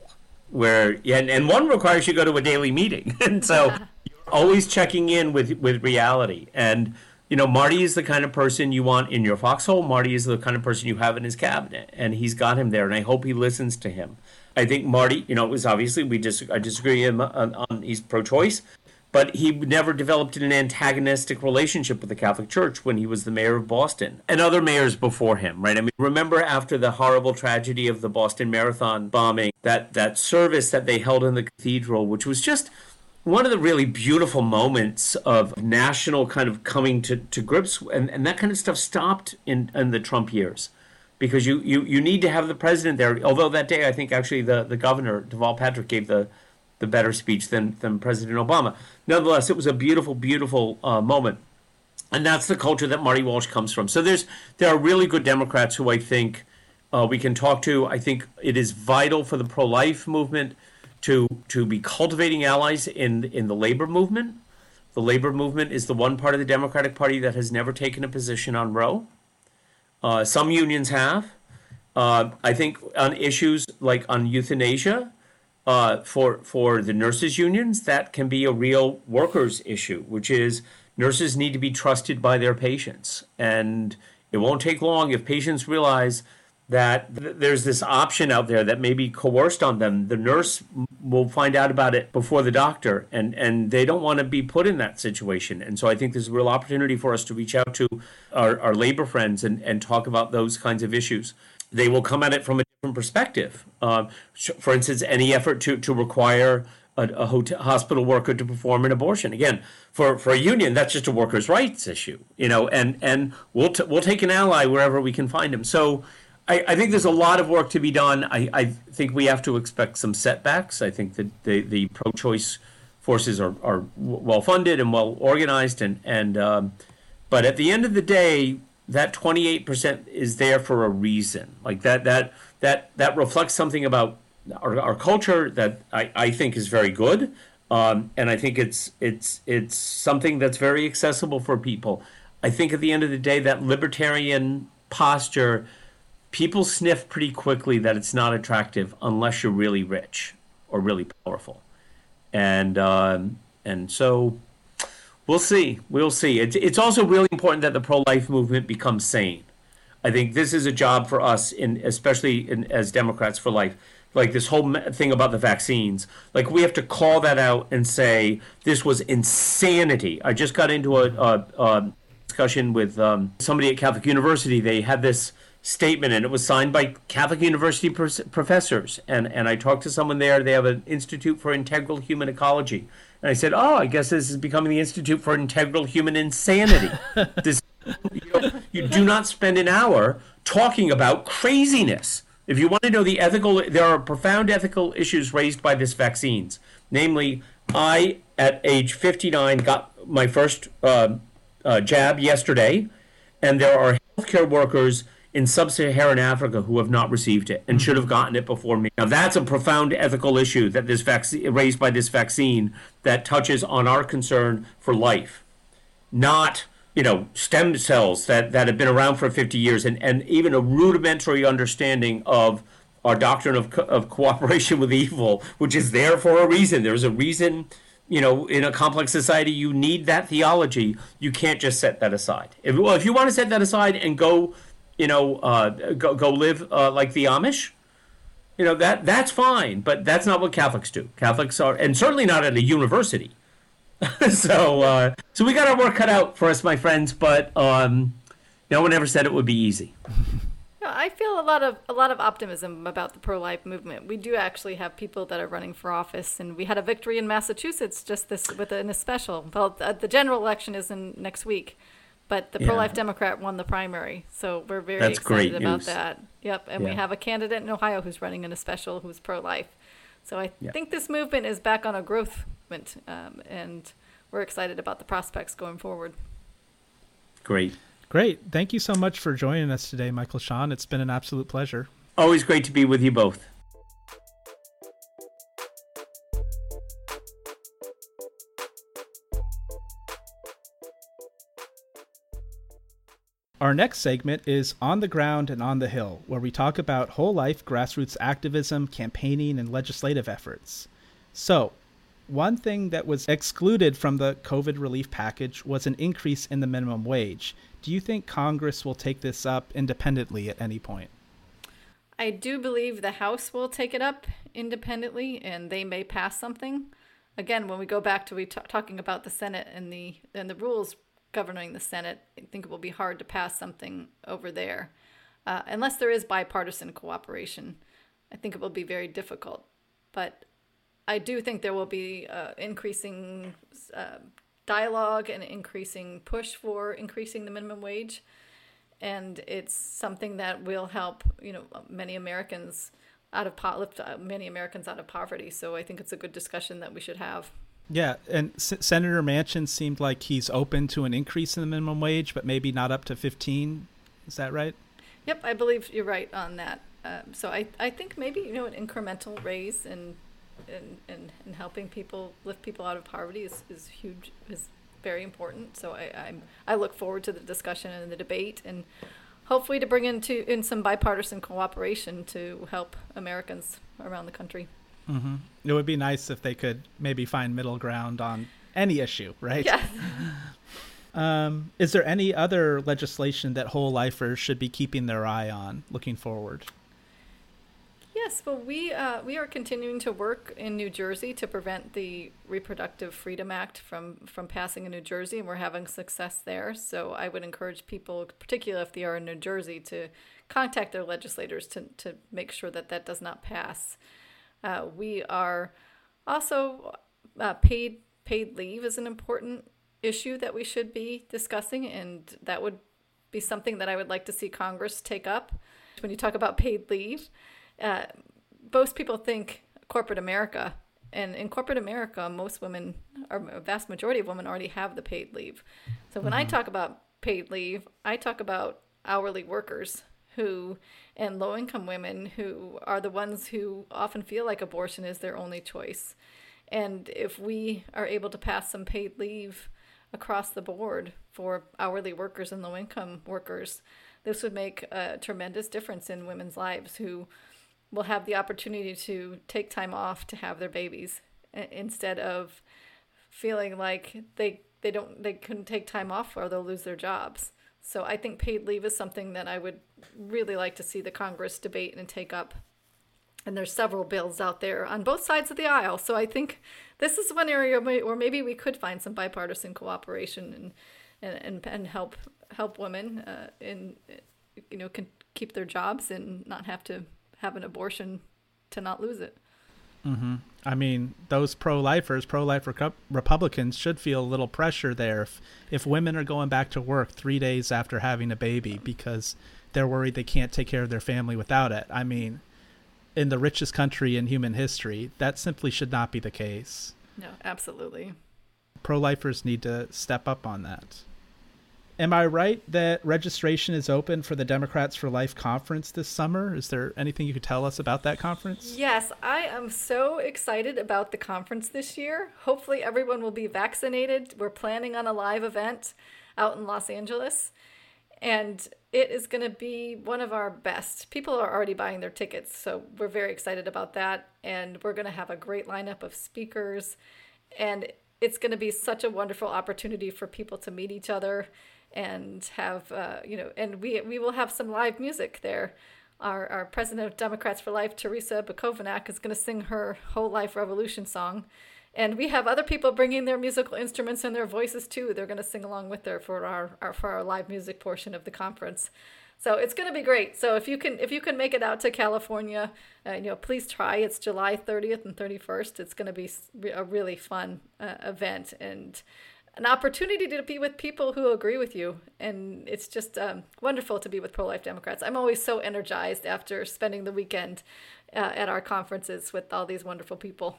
Where and, and one requires you go to a daily meeting, <laughs> and so you're always checking in with with reality. And you know, Marty is the kind of person you want in your foxhole. Marty is the kind of person you have in his cabinet, and he's got him there. And I hope he listens to him. I think Marty, you know, it was obviously we dis- I disagree him on, on he's pro-choice, but he never developed an antagonistic relationship with the Catholic Church when he was the mayor of Boston and other mayors before him, right? I mean, remember after the horrible tragedy of the Boston Marathon bombing, that, that service that they held in the cathedral, which was just one of the really beautiful moments of national kind of coming to, to grips, and, and that kind of stuff stopped in, in the Trump years. Because you, you, you need to have the president there. Although that day, I think actually the, the governor, Deval Patrick, gave the, the better speech than, than President Obama. Nonetheless, it was a beautiful, beautiful uh, moment. And that's the culture that Marty Walsh comes from. So there's there are really good Democrats who I think uh, we can talk to. I think it is vital for the pro-life movement to to be cultivating allies in in the labor movement. The labor movement is the one part of the Democratic Party that has never taken a position on Roe. Uh, some unions have. Uh, I think on issues like on euthanasia, uh, for for the nurses unions, that can be a real workers issue, which is nurses need to be trusted by their patients, and it won't take long if patients realize that th- there's this option out there that may be coerced on them. The nurse will find out about it before the doctor, and, and they don't want to be put in that situation. And so I think there's a real opportunity for us to reach out to our, our labor friends and, and talk about those kinds of issues. They will come at it from a different perspective. Uh, for instance, any effort to, to require a, a hotel, hospital worker to perform an abortion. Again, for, for a union, that's just a workers' rights issue, you know, and, and we'll, t- we'll take an ally wherever we can find him. So I, I think there's a lot of work to be done. I, I think we have to expect some setbacks. I think that the, the pro-choice forces are, are well funded and well organized, and and um, but at the end of the day, that 28% is there for a reason. Like that that that that reflects something about our, our culture that I, I think is very good, um, and I think it's it's it's something that's very accessible for people. I think at the end of the day, that libertarian posture people sniff pretty quickly that it's not attractive unless you're really rich or really powerful, and um, and so we'll see. We'll see. It's it's also really important that the pro life movement becomes sane. I think this is a job for us, in especially in, as Democrats for life. Like this whole thing about the vaccines, like we have to call that out and say this was insanity. I just got into a, a, a discussion with um, somebody at Catholic University. They had this statement, and it was signed by Catholic University professors. And, and I talked to someone there. They have an Institute for Integral Human Ecology. And I said, Oh, I guess this is becoming the Institute for Integral Human Insanity. <laughs> this, you, know, you do not spend an hour talking about craziness. If you want to know the ethical, there are profound ethical issues raised by this vaccines. Namely, I, at age 59, got my first uh, uh, jab yesterday, and there are healthcare workers in sub-Saharan Africa who have not received it and mm-hmm. should have gotten it before me. Now that's a profound ethical issue that this vaccine raised by this vaccine that touches on our concern for life, not you know stem cells that, that have been around for 50 years and, and even a rudimentary understanding of our doctrine of, co- of cooperation <laughs> with evil, which is there for a reason. There's a reason you know, in a complex society, you need that theology. You can't just set that aside. If, well, if you want to set that aside and go you know, uh, go, go live uh, like the Amish, you know, that that's fine. But that's not what Catholics do. Catholics are, and certainly not at a university. <laughs> so, uh, so we got our work cut out for us, my friends. But um, no one ever said it would be easy. <laughs> I feel a lot of a lot of optimism about the pro-life movement. We do actually have people that are running for office, and we had a victory in Massachusetts just this within a special. Well, the general election is in next week, but the yeah. pro-life Democrat won the primary, so we're very That's excited about news. that. Yep, and yeah. we have a candidate in Ohio who's running in a special who's pro-life. So I yeah. think this movement is back on a growth movement, um, and we're excited about the prospects going forward. Great. Great. Thank you so much for joining us today, Michael Sean. It's been an absolute pleasure. Always great to be with you both. Our next segment is On the Ground and on the Hill, where we talk about whole life grassroots activism, campaigning, and legislative efforts. So, one thing that was excluded from the COVID relief package was an increase in the minimum wage. Do you think Congress will take this up independently at any point? I do believe the House will take it up independently and they may pass something. Again, when we go back to we t- talking about the Senate and the and the rules governing the Senate, I think it will be hard to pass something over there. Uh, unless there is bipartisan cooperation, I think it will be very difficult. But I do think there will be uh, increasing uh, dialogue and increasing push for increasing the minimum wage. and it's something that will help you know many Americans out of po- lift uh, many Americans out of poverty. So I think it's a good discussion that we should have. Yeah, and S- Senator Manchin seemed like he's open to an increase in the minimum wage, but maybe not up to 15. Is that right? Yep, I believe you're right on that. Um, so I, I think maybe you know an incremental raise and and, and, and helping people lift people out of poverty is, is huge is very important. So I I'm, I look forward to the discussion and the debate and hopefully to bring into in some bipartisan cooperation to help Americans around the country. Mm-hmm. It would be nice if they could maybe find middle ground on any issue, right? Yes. <laughs> Um, is there any other legislation that whole lifers should be keeping their eye on looking forward? Yes, well, we uh, we are continuing to work in New Jersey to prevent the Reproductive Freedom Act from from passing in New Jersey, and we're having success there. So I would encourage people, particularly if they are in New Jersey, to contact their legislators to to make sure that that does not pass. Uh, we are also uh, paid paid leave is an important issue that we should be discussing, and that would be something that I would like to see Congress take up. When you talk about paid leave, uh, most people think corporate America, and in corporate America, most women, or a vast majority of women, already have the paid leave. So when mm-hmm. I talk about paid leave, I talk about hourly workers who and low income women who are the ones who often feel like abortion is their only choice. And if we are able to pass some paid leave across the board for hourly workers and low income workers, this would make a tremendous difference in women's lives who will have the opportunity to take time off to have their babies instead of feeling like they they don't they couldn't take time off or they'll lose their jobs. So I think paid leave is something that I would really like to see the Congress debate and take up. And there's several bills out there on both sides of the aisle. So I think this is one area where maybe we could find some bipartisan cooperation and and and, help help women uh, in you know can keep their jobs and not have to have an abortion to not lose it. Mm-hmm. I mean, those pro-lifers, pro-life Recu- Republicans should feel a little pressure there if, if women are going back to work three days after having a baby because they're worried they can't take care of their family without it. I mean, in the richest country in human history, that simply should not be the case. No, absolutely. Pro-lifers need to step up on that. Am I right that registration is open for the Democrats for Life conference this summer? Is there anything you could tell us about that conference? Yes, I am so excited about the conference this year. Hopefully, everyone will be vaccinated. We're planning on a live event out in Los Angeles, and it is going to be one of our best. People are already buying their tickets, so we're very excited about that. And we're going to have a great lineup of speakers, and it's going to be such a wonderful opportunity for people to meet each other and have uh, you know, and we we will have some live music there. Our our president of Democrats for Life, Terrisa Bukovinac, is going to sing her whole life revolution song. And we have other people bringing their musical instruments and their voices too. They're going to sing along with her for our, our for our live music portion of the conference. So it's going to be great. So if you can if you can make it out to California, uh, you know, please try. It's July 30th and 31st. It's going to be a really fun uh, event and an opportunity to be with people who agree with you. And it's just um, wonderful to be with pro life Democrats. I'm always so energized after spending the weekend uh, at our conferences with all these wonderful people.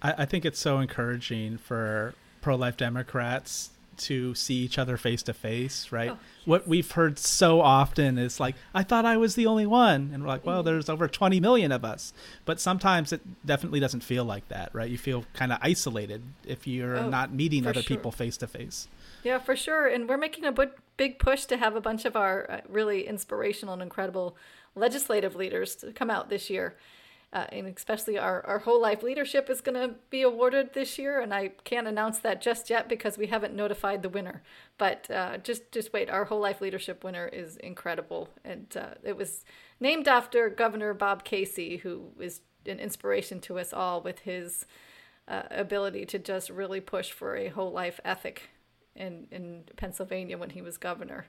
I, I think it's so encouraging for pro life Democrats to see each other face to face, right? Oh, yes. What we've heard so often is like, I thought I was the only one. And we're like, well, there's over 20 million of us. But sometimes it definitely doesn't feel like that, right? You feel kind of isolated if you're oh, not meeting other sure. people face to face. Yeah, for sure. And we're making a big push to have a bunch of our uh, really inspirational and incredible legislative leaders to come out this year uh, and especially our, our whole life leadership is going to be awarded this year and i can't announce that just yet because we haven't notified the winner. But uh, just just wait our whole life leadership winner is incredible and uh, it was named after governor bob casey who is an inspiration to us all with his uh, ability to just really push for a whole life ethic in, in pennsylvania when he was governor.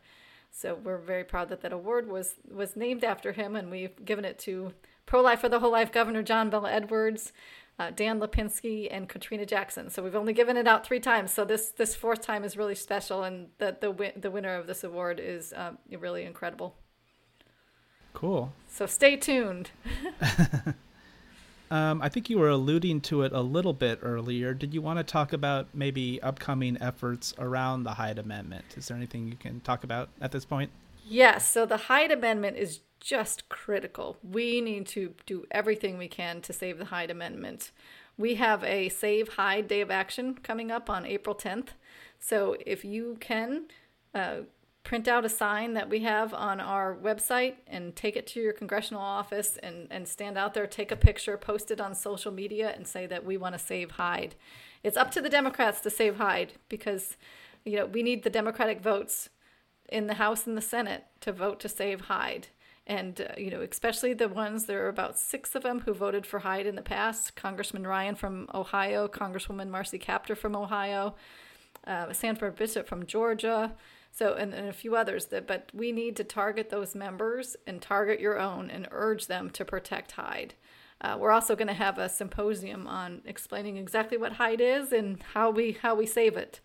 So we're very proud that that award was was named after him and we've given it to Pro Life for the Whole Life Governor John Bel Edwards, uh, Dan Lipinski, and Katrina Jackson. So we've only given it out three times. So this this fourth time is really special, and the the the winner of this award is um, really incredible. Cool. So stay tuned. <laughs> <laughs> um, I think you were alluding to it a little bit earlier. Did you want to talk about maybe upcoming efforts around the Hyde Amendment? Is there anything you can talk about at this point? Yes. So the Hyde Amendment is just critical. We need to do everything we can to save the Hyde Amendment. We have a Save Hyde Day of Action coming up on April 10th. So if you can, uh, print out a sign that we have on our website and take it to your congressional office and, and stand out there, take a picture, post it on social media, and say that we want to save Hyde. It's up to the Democrats to save Hyde because, you know, we need the Democratic votes in the House and the Senate to vote to save Hyde. And, uh, you know, especially the ones, there are about six of them who voted for Hyde in the past Congressman Ryan from Ohio, Congresswoman Marcy Kaptur from Ohio, uh, Sanford Bishop from Georgia. So, and, and a few others that, but we need to target those members and target your own and urge them to protect Hyde. Uh, we're also going to have a symposium on explaining exactly what Hyde is and how we how we save it.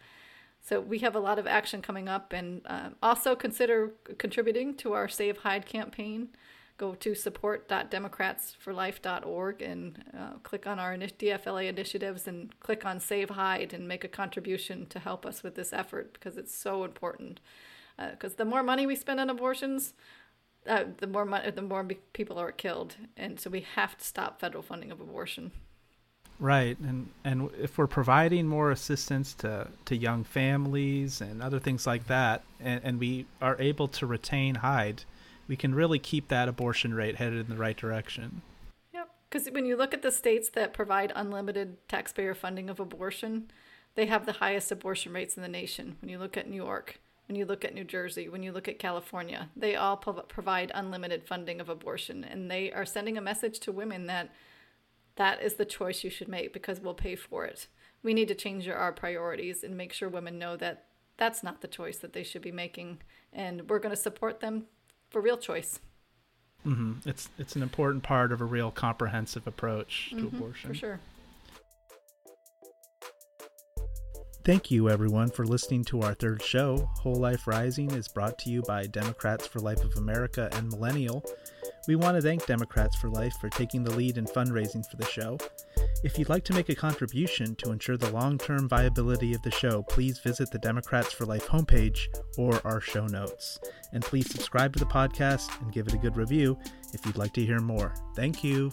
So we have a lot of action coming up, and uh, also consider contributing to our Save Hyde campaign go to support.democratsforlife.org and uh, click on our DFLA initiatives and click on Save Hyde and make a contribution to help us with this effort because it's so important. Because uh, the more money we spend on abortions, uh, the more money, the more people are killed, and so we have to stop federal funding of abortion. Right, and and if we're providing more assistance to, to young families and other things like that, and, and we are able to retain Hyde, we can really keep that abortion rate headed in the right direction. Yep. Because when you look at the states that provide unlimited taxpayer funding of abortion, they have the highest abortion rates in the nation. When you look at New York, when you look at New Jersey, when you look at California, they all provide unlimited funding of abortion. And they are sending a message to women that that is the choice you should make because we'll pay for it. We need to change our priorities and make sure women know that that's not the choice that they should be making. And we're going to support them for real choice. Mm-hmm. It's it's an important part of a real comprehensive approach mm-hmm, to abortion. For sure. Thank you, everyone, for listening to our third show. Whole Life Rising is brought to you by Democrats for Life of America and Millennial. We want to thank Democrats for Life for taking the lead in fundraising for the show. If you'd like to make a contribution to ensure the long term viability of the show, please visit the Democrats for Life homepage or our show notes. And please subscribe to the podcast and give it a good review if you'd like to hear more. Thank you.